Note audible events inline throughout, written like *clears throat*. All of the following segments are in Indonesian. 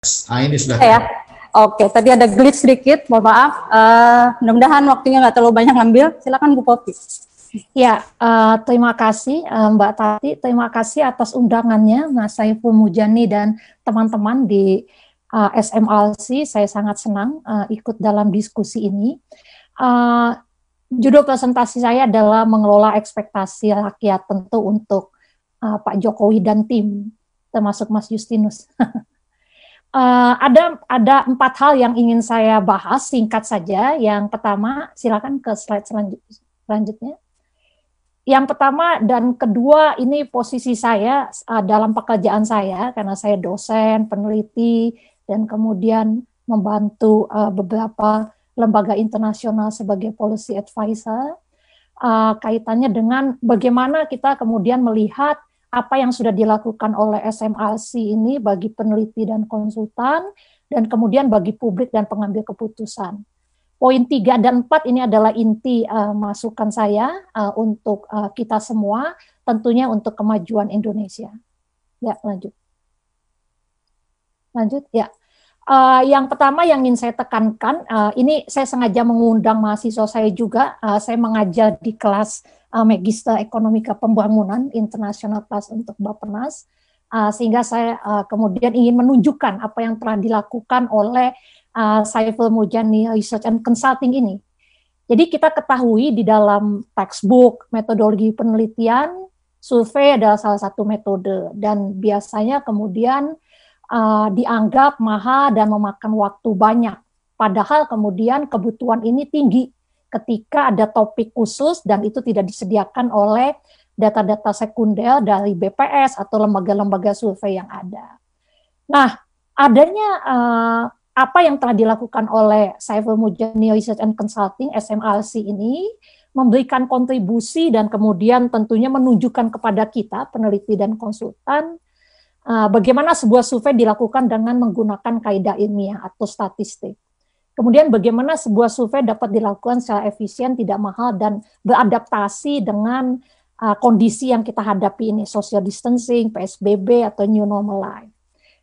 Nah, ini sudah. Ya. Oke, tadi ada glitch sedikit, mohon maaf. Uh, mudah-mudahan waktunya nggak terlalu banyak ngambil. Silakan Bu Popi. Ya, uh, terima kasih uh, Mbak Tati. Terima kasih atas undangannya Mas Saiful Mujani dan teman-teman di uh, SMLC. Saya sangat senang uh, ikut dalam diskusi ini. Uh, judul presentasi saya adalah mengelola ekspektasi rakyat tentu untuk uh, Pak Jokowi dan tim, termasuk Mas Justinus. *laughs* uh, ada ada empat hal yang ingin saya bahas singkat saja. Yang pertama, silakan ke slide selanjutnya. Yang pertama dan kedua ini posisi saya uh, dalam pekerjaan saya karena saya dosen, peneliti dan kemudian membantu uh, beberapa lembaga internasional sebagai policy advisor uh, kaitannya dengan bagaimana kita kemudian melihat apa yang sudah dilakukan oleh SMRC ini bagi peneliti dan konsultan dan kemudian bagi publik dan pengambil keputusan. Poin tiga dan empat ini adalah inti uh, masukan saya uh, untuk uh, kita semua, tentunya untuk kemajuan Indonesia. Ya, lanjut. Lanjut, ya. Uh, yang pertama yang ingin saya tekankan, uh, ini saya sengaja mengundang mahasiswa saya juga. Uh, saya mengajar di kelas uh, Magister Ekonomika Pembangunan Internasional Kelas untuk Bapenas, uh, sehingga saya uh, kemudian ingin menunjukkan apa yang telah dilakukan oleh uh, Saiful Mujani Research and Consulting ini. Jadi kita ketahui di dalam textbook metodologi penelitian survei adalah salah satu metode dan biasanya kemudian uh, dianggap mahal dan memakan waktu banyak. Padahal kemudian kebutuhan ini tinggi ketika ada topik khusus dan itu tidak disediakan oleh data-data sekunder dari BPS atau lembaga-lembaga survei yang ada. Nah, adanya uh, apa yang telah dilakukan oleh Saiful Mujani Research and Consulting SMRC ini memberikan kontribusi dan kemudian tentunya menunjukkan kepada kita peneliti dan konsultan uh, bagaimana sebuah survei dilakukan dengan menggunakan kaidah ilmiah atau statistik. Kemudian bagaimana sebuah survei dapat dilakukan secara efisien, tidak mahal dan beradaptasi dengan uh, kondisi yang kita hadapi ini, social distancing, PSBB atau new normal life.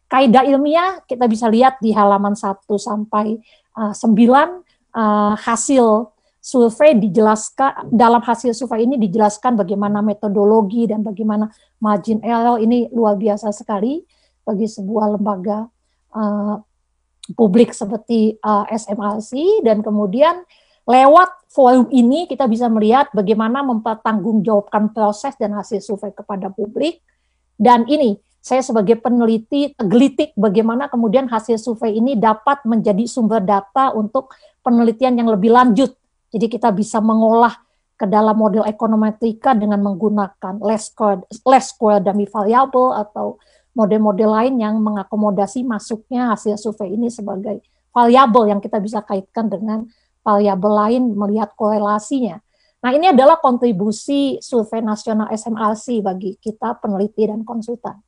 Kaidah ilmiah kita bisa lihat di halaman 1 sampai uh, 9 uh, hasil survei dijelaskan dalam hasil survei ini dijelaskan bagaimana metodologi dan bagaimana margin error ini luar biasa sekali bagi sebuah lembaga uh, publik seperti uh, SMRC dan kemudian lewat forum ini kita bisa melihat bagaimana mempertanggungjawabkan proses dan hasil survei kepada publik dan ini saya sebagai peneliti gelitik bagaimana kemudian hasil survei ini dapat menjadi sumber data untuk penelitian yang lebih lanjut. Jadi kita bisa mengolah ke dalam model ekonometrika dengan menggunakan less square, less square dummy variable atau model-model lain yang mengakomodasi masuknya hasil survei ini sebagai variabel yang kita bisa kaitkan dengan variabel lain melihat korelasinya. Nah, ini adalah kontribusi survei nasional SMRC bagi kita peneliti dan konsultan.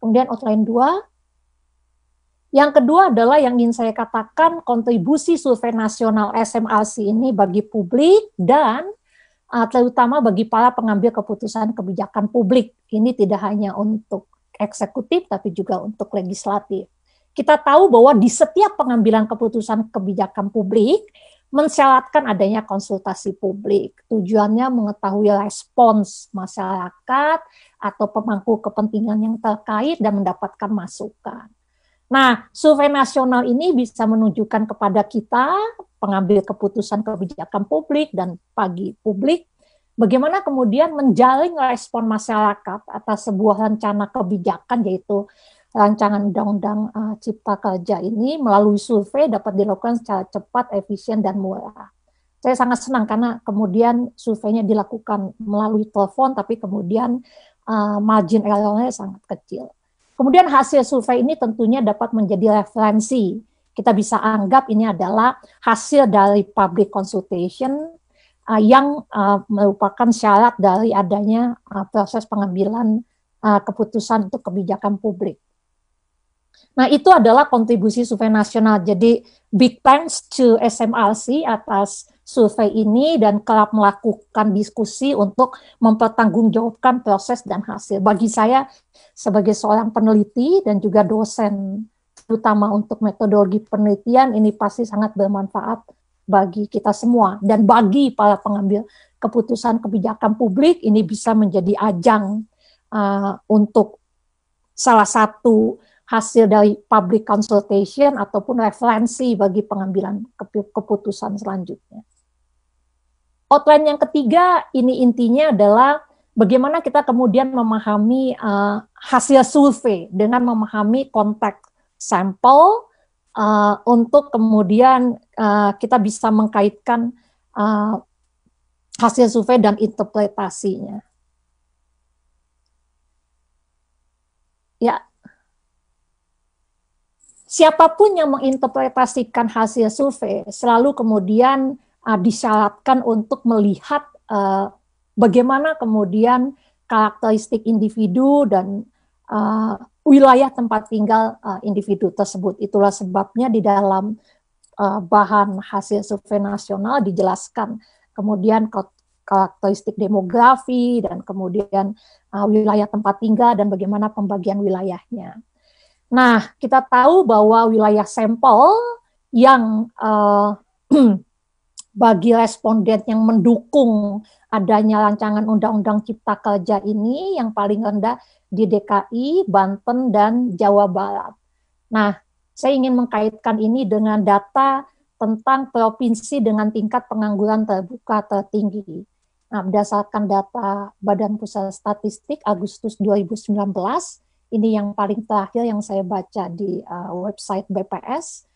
Kemudian outline 2. Yang kedua adalah yang ingin saya katakan kontribusi survei nasional SMRC ini bagi publik dan uh, terutama bagi para pengambil keputusan kebijakan publik. Ini tidak hanya untuk eksekutif tapi juga untuk legislatif. Kita tahu bahwa di setiap pengambilan keputusan kebijakan publik mensyaratkan adanya konsultasi publik. Tujuannya mengetahui respons masyarakat atau pemangku kepentingan yang terkait dan mendapatkan masukan. Nah, survei nasional ini bisa menunjukkan kepada kita, pengambil keputusan kebijakan publik dan pagi publik, bagaimana kemudian menjaring respon masyarakat atas sebuah rencana kebijakan, yaitu rancangan undang-undang uh, cipta kerja ini melalui survei dapat dilakukan secara cepat, efisien, dan murah. Saya sangat senang karena kemudian surveinya dilakukan melalui telepon, tapi kemudian uh, margin errornya sangat kecil. Kemudian hasil survei ini tentunya dapat menjadi referensi. Kita bisa anggap ini adalah hasil dari public consultation uh, yang uh, merupakan syarat dari adanya uh, proses pengambilan uh, keputusan untuk kebijakan publik. Nah, itu adalah kontribusi survei nasional. Jadi, big thanks to SMRC atas survei ini dan kerap melakukan diskusi untuk mempertanggungjawabkan proses dan hasil. Bagi saya sebagai seorang peneliti dan juga dosen terutama untuk metodologi penelitian ini pasti sangat bermanfaat bagi kita semua dan bagi para pengambil keputusan kebijakan publik ini bisa menjadi ajang uh, untuk salah satu hasil dari public consultation ataupun referensi bagi pengambilan keputusan selanjutnya. Outline yang ketiga ini intinya adalah bagaimana kita kemudian memahami uh, hasil survei dengan memahami konteks sampel uh, untuk kemudian uh, kita bisa mengkaitkan uh, hasil survei dan interpretasinya. Ya, siapa pun yang menginterpretasikan hasil survei selalu kemudian uh, disyaratkan untuk melihat uh, bagaimana kemudian karakteristik individu dan uh, wilayah tempat tinggal uh, individu tersebut. Itulah sebabnya di dalam uh, bahan hasil survei nasional dijelaskan kemudian karakteristik demografi dan kemudian uh, wilayah tempat tinggal dan bagaimana pembagian wilayahnya. Nah, kita tahu bahwa wilayah sampel yang uh, *clears throat* bagi responden yang mendukung adanya rancangan undang-undang cipta kerja ini yang paling rendah di DKI, Banten, dan Jawa Barat. Nah, saya ingin mengkaitkan ini dengan data tentang provinsi dengan tingkat pengangguran terbuka tertinggi. Nah, berdasarkan data Badan Pusat Statistik Agustus 2019, ini yang paling terakhir yang saya baca di uh, website BPS.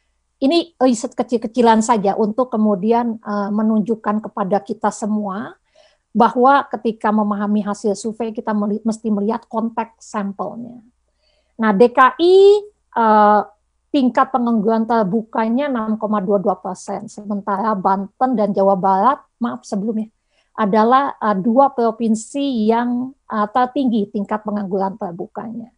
Ini riset kecil-kecilan saja untuk kemudian uh, menunjukkan kepada kita semua bahwa ketika memahami hasil survei kita mesti melihat konteks sampelnya. Nah, DKI uh, tingkat pengangguran terbukanya 6,22 persen, sementara Banten dan Jawa Barat, maaf sebelumnya, adalah uh, dua provinsi yang uh, tertinggi tingkat pengangguran terbukanya.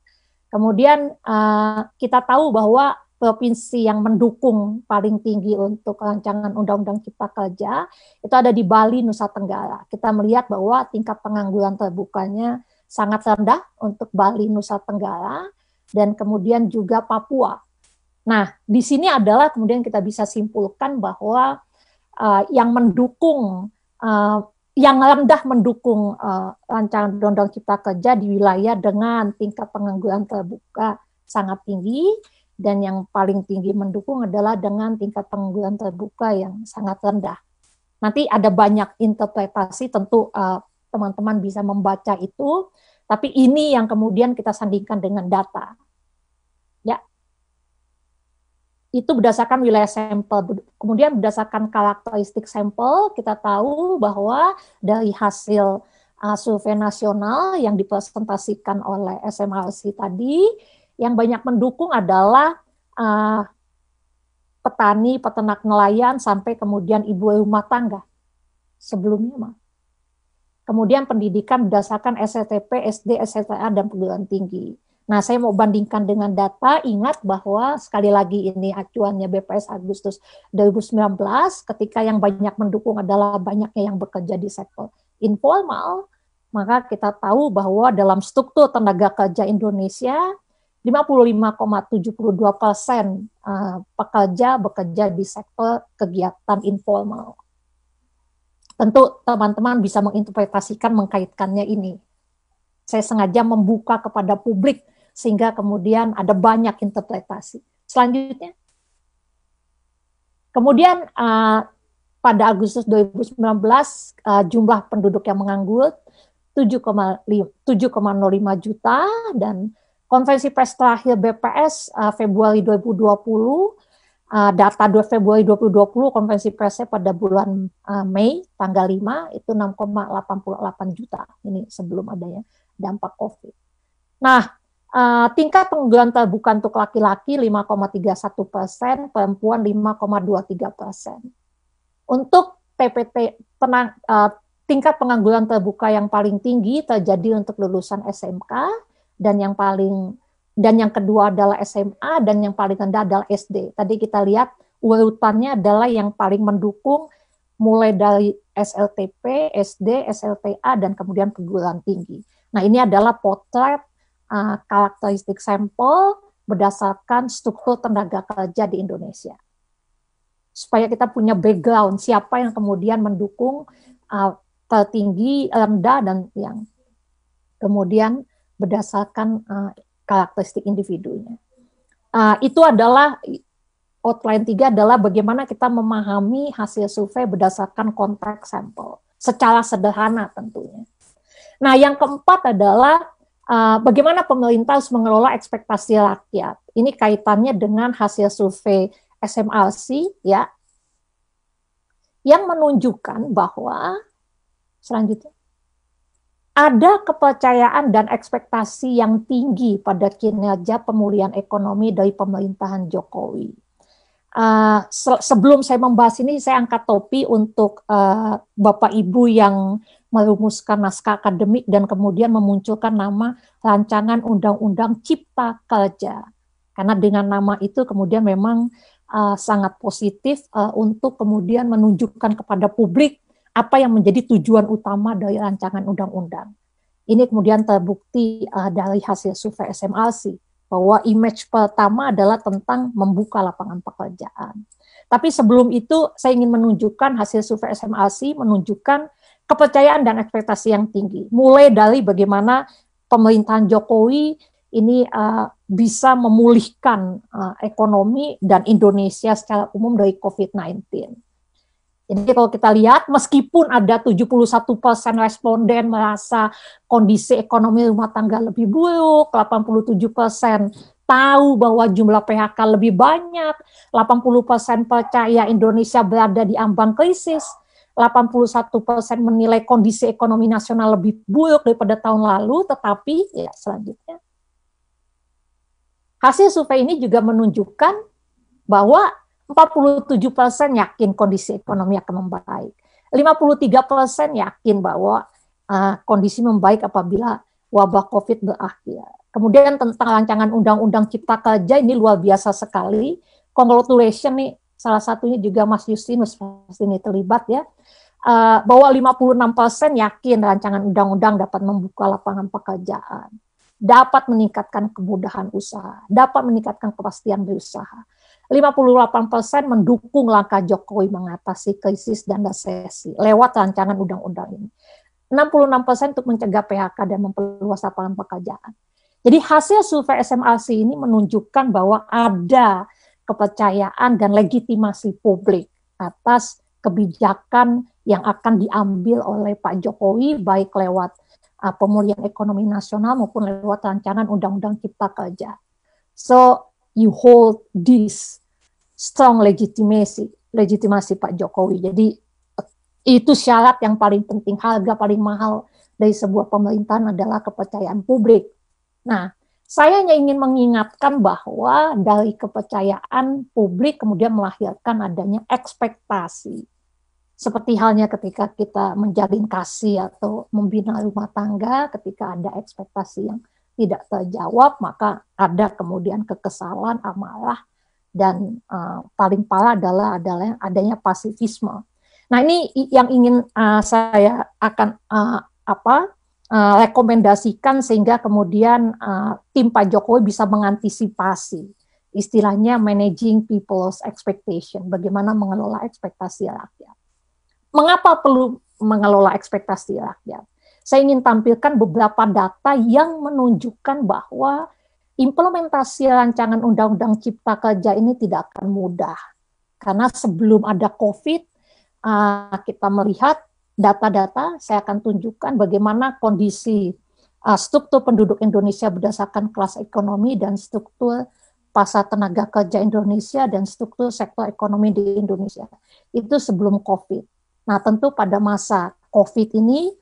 Kemudian uh, kita tahu bahwa provinsi yang mendukung paling tinggi untuk rancangan Undang-Undang Cipta Kerja itu ada di Bali, Nusa Tenggara. Kita melihat bahwa tingkat pengangguran terbukanya sangat rendah untuk Bali, Nusa Tenggara, dan kemudian juga Papua. Nah, di sini adalah kemudian kita bisa simpulkan bahwa uh, yang mendukung uh, yang rendah mendukung uh, rancangan undang-undang cipta kerja di wilayah dengan tingkat pengangguran terbuka sangat tinggi dan yang paling tinggi mendukung adalah dengan tingkat pengangguran terbuka yang sangat rendah. Nanti ada banyak interpretasi, tentu eh, teman-teman uh, bisa membaca itu, tapi ini yang kemudian kita sandingkan dengan data. Ya, itu berdasarkan wilayah sampel. Kemudian berdasarkan karakteristik sampel, kita tahu bahwa dari hasil uh, survei nasional yang dipresentasikan oleh SMRC tadi, yang banyak mendukung adalah uh, petani, peternak nelayan, sampai kemudian ibu rumah tangga sebelumnya. Mah. Kemudian pendidikan berdasarkan SLTP, SD, SLTA, dan perguruan tinggi. Nah, saya mau bandingkan dengan data, ingat bahwa sekali lagi ini acuannya BPS Agustus 2019, ketika yang banyak mendukung adalah banyaknya yang bekerja di sektor informal, maka kita tahu bahwa dalam struktur tenaga kerja Indonesia, 55,72 persen uh, pekerja bekerja di sektor kegiatan informal. Tentu teman-teman bisa menginterpretasikan mengkaitkannya ini. Saya sengaja membuka kepada publik sehingga kemudian ada banyak interpretasi. Selanjutnya, kemudian uh, pada Agustus 2019 uh, jumlah penduduk yang menganggur 7,05 juta dan konferensi pers terakhir BPS uh, Februari 2020 uh, data 2 Februari 2020 konferensi persnya pada bulan uh, Mei tanggal 5 itu 6,88 juta ini sebelum adanya dampak Covid. Nah, uh, tingkat pengangguran terbuka untuk laki-laki 5,31 persen, perempuan 5,23 persen. Untuk TPT tenang, uh, tingkat pengangguran terbuka yang paling tinggi terjadi untuk lulusan SMK dan yang paling dan yang kedua adalah SMA dan yang paling rendah adalah SD. Tadi kita lihat urutannya adalah yang paling mendukung mulai dari SLTP, SD, SLTA dan kemudian perguruan tinggi. Nah, ini adalah potret uh, karakteristik sampel berdasarkan struktur tenaga kerja di Indonesia. Supaya kita punya background siapa yang kemudian mendukung uh, tertinggi, rendah dan yang kemudian berdasarkan uh, karakteristik individunya. Uh, itu adalah outline tiga adalah bagaimana kita memahami hasil survei berdasarkan konteks sampel secara sederhana tentunya. Nah, yang keempat adalah uh, bagaimana pemerintah harus mengelola ekspektasi rakyat. Ini kaitannya dengan hasil survei SMRC ya yang menunjukkan bahwa selanjutnya ada kepercayaan dan ekspektasi yang tinggi pada kinerja pemulihan ekonomi dari pemerintahan Jokowi. Uh, se sebelum saya membahas ini, saya angkat topi untuk uh, Bapak Ibu yang merumuskan naskah akademik dan kemudian memunculkan nama rancangan Undang-Undang Cipta Kerja. Karena dengan nama itu kemudian memang uh, sangat positif uh, untuk kemudian menunjukkan kepada publik apa yang menjadi tujuan utama dari rancangan undang-undang. Ini kemudian terbukti uh, dari hasil survei SMRC bahwa image pertama adalah tentang membuka lapangan pekerjaan. Tapi sebelum itu saya ingin menunjukkan hasil survei SMRC menunjukkan kepercayaan dan ekspektasi yang tinggi. Mulai dari bagaimana pemerintahan Jokowi ini uh, bisa memulihkan uh, ekonomi dan Indonesia secara umum dari COVID-19 jadi kalau kita lihat, meskipun ada 71 persen responden merasa kondisi ekonomi rumah tangga lebih buruk, 87 persen tahu bahwa jumlah PHK lebih banyak, 80 persen percaya Indonesia berada di ambang krisis, 81 persen menilai kondisi ekonomi nasional lebih buruk daripada tahun lalu, tetapi ya selanjutnya. Hasil survei ini juga menunjukkan bahwa 47 persen yakin kondisi ekonomi akan membaik. 53 persen yakin bahwa uh, kondisi membaik apabila wabah COVID berakhir. Kemudian tentang rancangan undang-undang cipta kerja ini luar biasa sekali. Congratulations nih, salah satunya juga Mas Justinus pasti ini terlibat ya. Uh, bahwa 56 persen yakin rancangan undang-undang dapat membuka lapangan pekerjaan, dapat meningkatkan kemudahan usaha, dapat meningkatkan kepastian berusaha 58 persen mendukung langkah Jokowi mengatasi krisis dan resesi lewat rancangan undang-undang ini. 66 persen untuk mencegah PHK dan memperluas lapangan pekerjaan. Jadi hasil survei SMRC ini menunjukkan bahwa ada kepercayaan dan legitimasi publik atas kebijakan yang akan diambil oleh Pak Jokowi baik lewat uh, pemulihan ekonomi nasional maupun lewat rancangan undang-undang cipta kerja. So you hold this strong legitimasi legitimasi Pak Jokowi. Jadi itu syarat yang paling penting, harga paling mahal dari sebuah pemerintahan adalah kepercayaan publik. Nah, saya hanya ingin mengingatkan bahwa dari kepercayaan publik kemudian melahirkan adanya ekspektasi. Seperti halnya ketika kita menjalin kasih atau membina rumah tangga, ketika ada ekspektasi yang tidak terjawab, maka ada kemudian kekesalan, amarah, dan uh, paling parah adalah adalah adanya pasifisme. Nah ini yang ingin uh, saya akan uh, apa uh, rekomendasikan sehingga kemudian uh, tim Pak Jokowi bisa mengantisipasi istilahnya managing people's expectation, bagaimana mengelola ekspektasi rakyat. Mengapa perlu mengelola ekspektasi rakyat? Saya ingin tampilkan beberapa data yang menunjukkan bahwa implementasi rancangan undang-undang cipta kerja ini tidak akan mudah. Karena sebelum ada COVID, uh, kita melihat data-data, saya akan tunjukkan bagaimana kondisi uh, struktur penduduk Indonesia berdasarkan kelas ekonomi dan struktur pasar tenaga kerja Indonesia dan struktur sektor ekonomi di Indonesia. Itu sebelum COVID. Nah, tentu pada masa COVID ini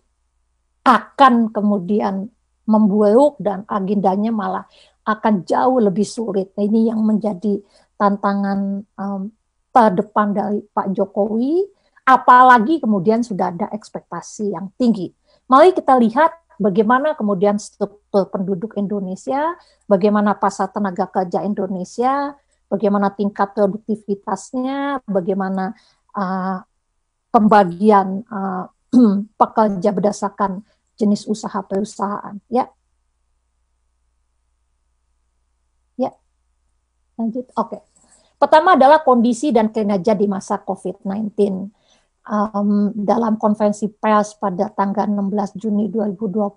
akan kemudian memburuk dan agendanya malah akan jauh lebih sulit. Nah, ini yang menjadi tantangan um, terdepan dari Pak Jokowi, apalagi kemudian sudah ada ekspektasi yang tinggi. Mari kita lihat bagaimana kemudian struktur penduduk Indonesia, bagaimana pasar tenaga kerja Indonesia, bagaimana tingkat produktivitasnya, bagaimana uh, pembagian uh, *clears throat* pekerja berdasarkan jenis usaha perusahaan. Ya, Lanjut. Oke. Okay. Pertama adalah kondisi dan kinerja di masa COVID-19. Um, dalam konferensi pers pada tanggal 16 Juni 2020,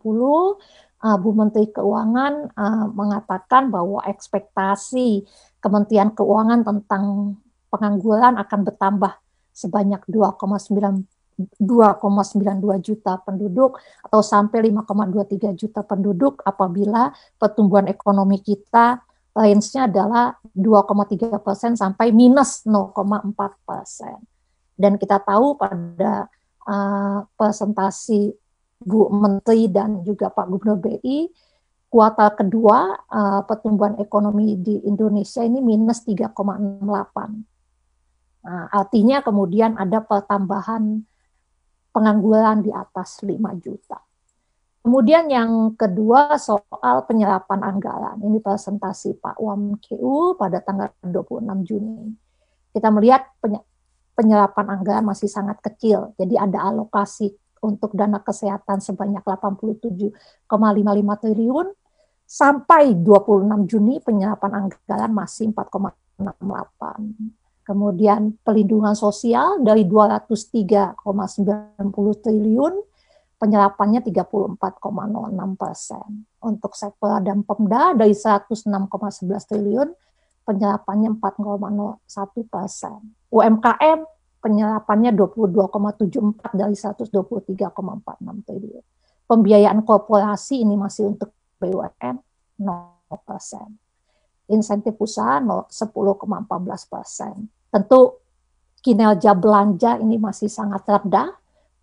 uh, Bu Menteri Keuangan uh, mengatakan bahwa ekspektasi Kementerian Keuangan tentang pengangguran akan bertambah sebanyak 2,9 2,92 juta penduduk atau sampai 5,23 juta penduduk apabila pertumbuhan ekonomi kita range-nya adalah 2,3 persen sampai minus 0,4 persen. Dan kita tahu pada uh, presentasi Bu Menteri dan juga Pak Gubernur BI, kuartal kedua uh, pertumbuhan ekonomi di Indonesia ini minus 3,68. Nah, artinya kemudian ada pertambahan pengangguran di atas 5 juta. Kemudian yang kedua soal penyerapan anggaran. Ini presentasi Pak WAMKU pada tanggal 26 Juni. Kita melihat penyerapan anggaran masih sangat kecil. Jadi ada alokasi untuk dana kesehatan sebanyak 87,55 triliun sampai 26 Juni penyerapan anggaran masih 4,68. Kemudian pelindungan sosial dari 203,90 triliun penyerapannya 34,06 persen. Untuk sektor dan Pemda dari 106,11 triliun, penyerapannya 4,01 persen. UMKM penyerapannya 22,74 dari 123,46 triliun. Pembiayaan korporasi ini masih untuk BUMN 0 persen. Insentif usaha 10,14 persen. Tentu kinerja belanja ini masih sangat rendah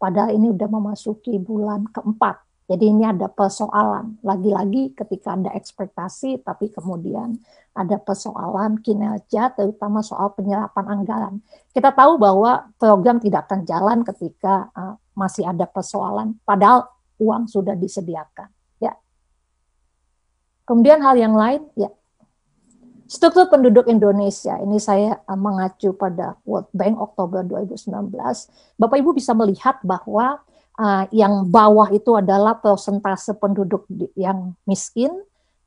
Padahal ini sudah memasuki bulan keempat. Jadi ini ada persoalan. Lagi-lagi ketika ada ekspektasi, tapi kemudian ada persoalan kinerja, terutama soal penyerapan anggaran. Kita tahu bahwa program tidak akan jalan ketika uh, masih ada persoalan, padahal uang sudah disediakan. Ya. Kemudian hal yang lain, ya Struktur penduduk Indonesia, ini saya uh, mengacu pada World Bank Oktober 2019. Bapak Ibu bisa melihat bahwa uh, yang bawah itu adalah persentase penduduk yang miskin,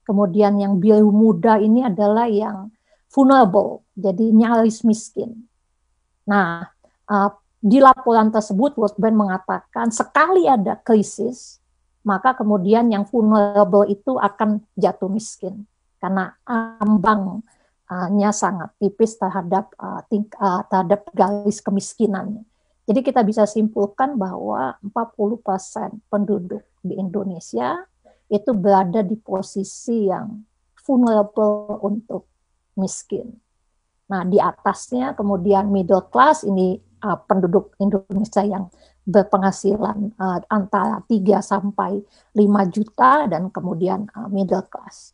kemudian yang biru muda ini adalah yang vulnerable, jadi nyaris miskin. Nah, uh, di laporan tersebut World Bank mengatakan sekali ada krisis, maka kemudian yang vulnerable itu akan jatuh miskin karena ambangnya sangat tipis terhadap uh, uh, terhadap garis kemiskinannya. Jadi kita bisa simpulkan bahwa 40% penduduk di Indonesia itu berada di posisi yang vulnerable untuk miskin. Nah, di atasnya kemudian middle class ini uh, penduduk Indonesia yang berpenghasilan uh, antara 3 sampai 5 juta dan kemudian uh, middle class.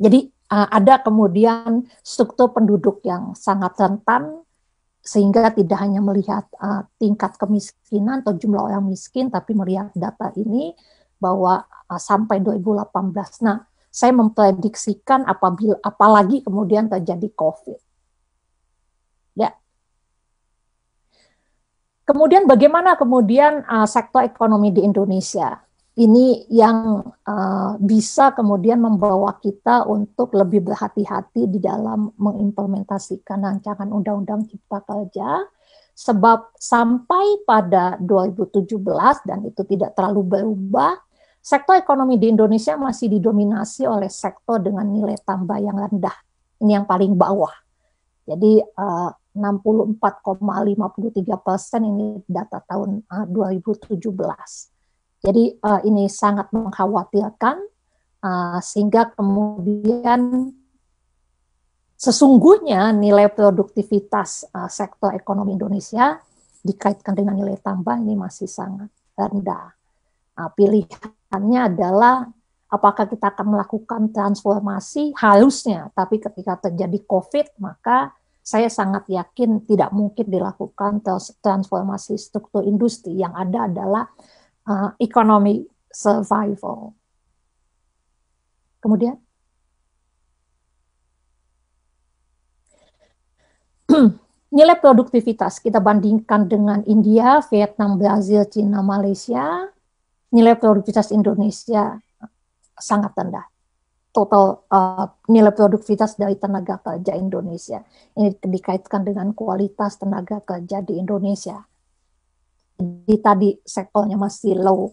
Jadi uh, ada kemudian struktur penduduk yang sangat rentan sehingga tidak hanya melihat uh, tingkat kemiskinan atau jumlah orang miskin, tapi melihat data ini bahwa uh, sampai 2018. Nah, saya memprediksikan apabila apalagi kemudian terjadi COVID. Ya. Kemudian bagaimana kemudian uh, sektor ekonomi di Indonesia? Ini yang uh, bisa kemudian membawa kita untuk lebih berhati-hati di dalam mengimplementasikan rancangan Undang-Undang Cipta Kerja. Sebab sampai pada 2017 dan itu tidak terlalu berubah sektor ekonomi di Indonesia masih didominasi oleh sektor dengan nilai tambah yang rendah ini yang paling bawah. Jadi uh, 64,53 persen ini data tahun uh, 2017 jadi uh, ini sangat mengkhawatirkan uh, sehingga kemudian sesungguhnya nilai produktivitas uh, sektor ekonomi Indonesia dikaitkan dengan nilai tambah ini masih sangat rendah. Nah, pilihannya adalah apakah kita akan melakukan transformasi harusnya, tapi ketika terjadi COVID maka saya sangat yakin tidak mungkin dilakukan transformasi struktur industri. Yang ada adalah uh, economic survival. Kemudian *clears throat* nilai produktivitas kita bandingkan dengan India, Vietnam, Brazil, Cina, Malaysia, nilai produktivitas Indonesia sangat rendah. total uh, nilai produktivitas dari tenaga kerja Indonesia. Ini dikaitkan dengan kualitas tenaga kerja di Indonesia. Jadi tadi sektornya masih low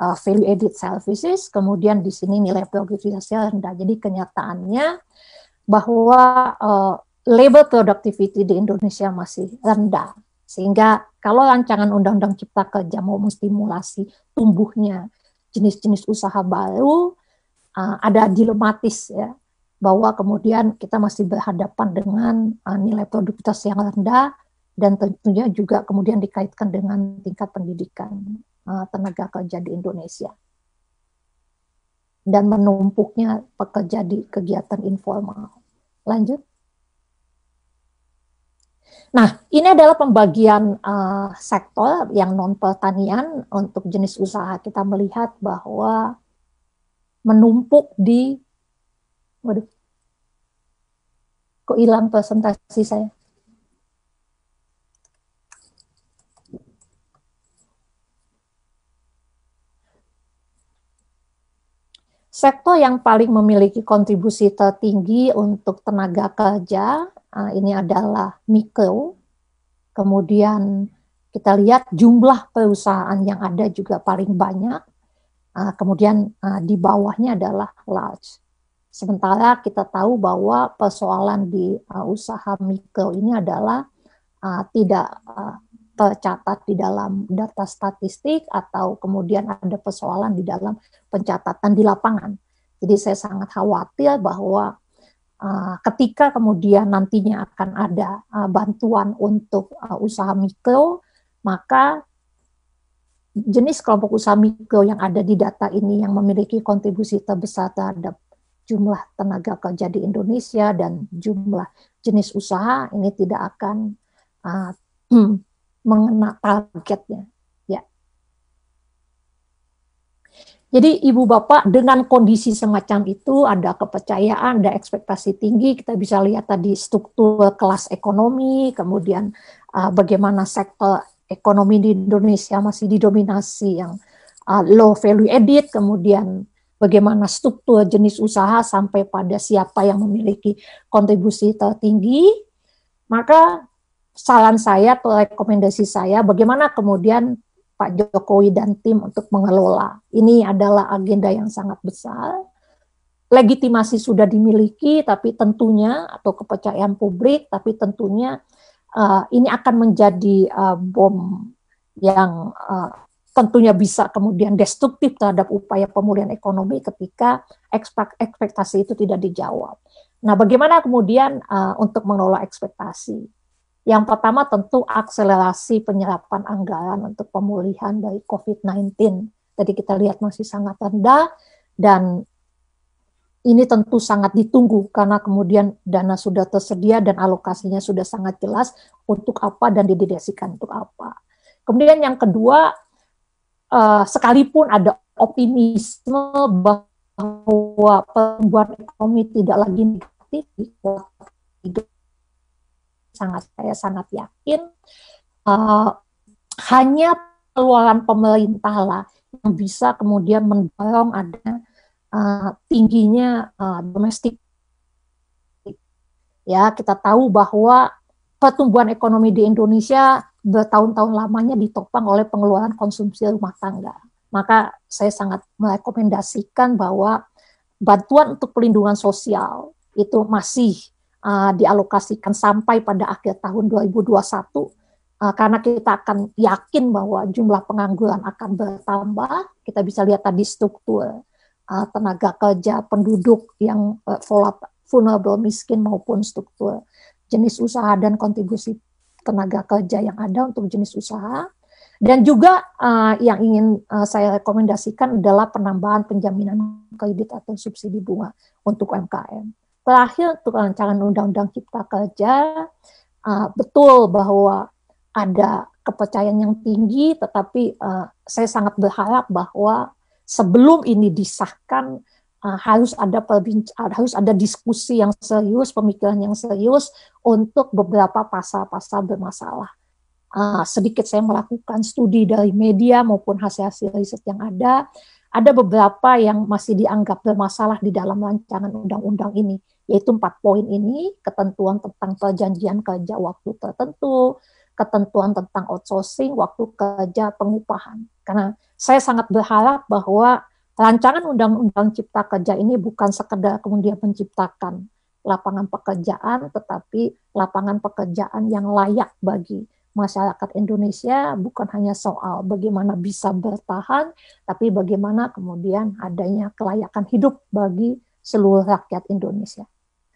uh, value added services, kemudian di sini nilai produktivitasnya rendah. Jadi kenyataannya bahwa uh, labor productivity di Indonesia masih rendah. Sehingga kalau rancangan Undang-Undang Cipta Kerja mau menstimulasi tumbuhnya jenis-jenis usaha baru, uh, ada dilematis ya bahwa kemudian kita masih berhadapan dengan uh, nilai produktivitas yang rendah dan tentunya juga kemudian dikaitkan dengan tingkat pendidikan uh, tenaga kerja di Indonesia dan menumpuknya pekerja di kegiatan informal. Lanjut. Nah, ini adalah pembagian uh, sektor yang non pertanian untuk jenis usaha. Kita melihat bahwa menumpuk di waduh kok hilang presentasi saya sektor yang paling memiliki kontribusi tertinggi untuk tenaga kerja uh, ini adalah mikro. Kemudian kita lihat jumlah perusahaan yang ada juga paling banyak. Uh, kemudian uh, di bawahnya adalah large. Sementara kita tahu bahwa persoalan di usaha mikro ini adalah tidak tercatat di dalam data statistik atau kemudian ada persoalan di dalam pencatatan di lapangan. Jadi saya sangat khawatir bahwa uh, ketika kemudian nantinya akan ada uh, bantuan untuk uh, usaha mikro, maka jenis kelompok usaha mikro yang ada di data ini yang memiliki kontribusi terbesar terhadap jumlah tenaga kerja di Indonesia dan jumlah jenis usaha ini tidak akan uh, *clears throat* mengena targetnya. Ya. Jadi ibu bapak dengan kondisi semacam itu ada kepercayaan, ada ekspektasi tinggi. Kita bisa lihat tadi struktur kelas ekonomi, kemudian uh, bagaimana sektor ekonomi di Indonesia masih didominasi yang uh, low value added, kemudian bagaimana struktur jenis usaha sampai pada siapa yang memiliki kontribusi tertinggi, maka saran saya atau rekomendasi saya bagaimana kemudian Pak Jokowi dan tim untuk mengelola. Ini adalah agenda yang sangat besar. Legitimasi sudah dimiliki, tapi tentunya atau kepercayaan publik, tapi tentunya uh, ini akan menjadi uh, bom yang uh, tentunya bisa kemudian destruktif terhadap upaya pemulihan ekonomi ketika ekspektasi itu tidak dijawab. Nah, bagaimana kemudian uh, untuk mengelola ekspektasi? Yang pertama tentu akselerasi penyerapan anggaran untuk pemulihan dari COVID-19. Tadi kita lihat masih sangat rendah dan ini tentu sangat ditunggu karena kemudian dana sudah tersedia dan alokasinya sudah sangat jelas untuk apa dan didedikasikan untuk apa. Kemudian yang kedua, uh, sekalipun ada optimisme bahwa pertumbuhan ekonomi tidak lagi negatif sangat saya sangat yakin uh, hanya pengeluaran pemerintah lah yang bisa kemudian mendorong ada uh, tingginya uh, domestik. Ya, kita tahu bahwa pertumbuhan ekonomi di Indonesia bertahun-tahun lamanya ditopang oleh pengeluaran konsumsi rumah tangga. Maka saya sangat merekomendasikan bahwa bantuan untuk pelindungan sosial itu masih uh, dialokasikan sampai pada akhir tahun 2021 uh, karena kita akan yakin bahwa jumlah pengangguran akan bertambah. Kita bisa lihat tadi struktur uh, tenaga kerja penduduk yang uh, vulnerable miskin maupun struktur jenis usaha dan kontribusi tenaga kerja yang ada untuk jenis usaha. Dan juga uh, yang ingin uh, saya rekomendasikan adalah penambahan penjaminan kredit atau subsidi bunga untuk UMKM. Terakhir untuk rancangan undang-undang Cipta Kerja, uh, betul bahwa ada kepercayaan yang tinggi, tetapi uh, saya sangat berharap bahwa sebelum ini disahkan uh, harus ada harus ada diskusi yang serius, pemikiran yang serius untuk beberapa pasal-pasal bermasalah. Uh, sedikit saya melakukan studi dari media maupun hasil-hasil riset yang ada. Ada beberapa yang masih dianggap bermasalah di dalam rancangan undang-undang ini, yaitu empat poin ini, ketentuan tentang perjanjian kerja waktu tertentu, ketentuan tentang outsourcing, waktu kerja pengupahan. Karena saya sangat berharap bahwa rancangan undang-undang cipta kerja ini bukan sekedar kemudian menciptakan lapangan pekerjaan, tetapi lapangan pekerjaan yang layak bagi masyarakat Indonesia bukan hanya soal bagaimana bisa bertahan, tapi bagaimana kemudian adanya kelayakan hidup bagi seluruh rakyat Indonesia.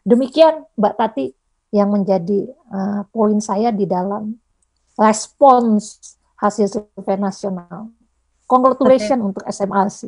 Demikian Mbak Tati yang menjadi uh, poin saya di dalam respons hasil survei nasional. Congratulations okay. untuk SMRC.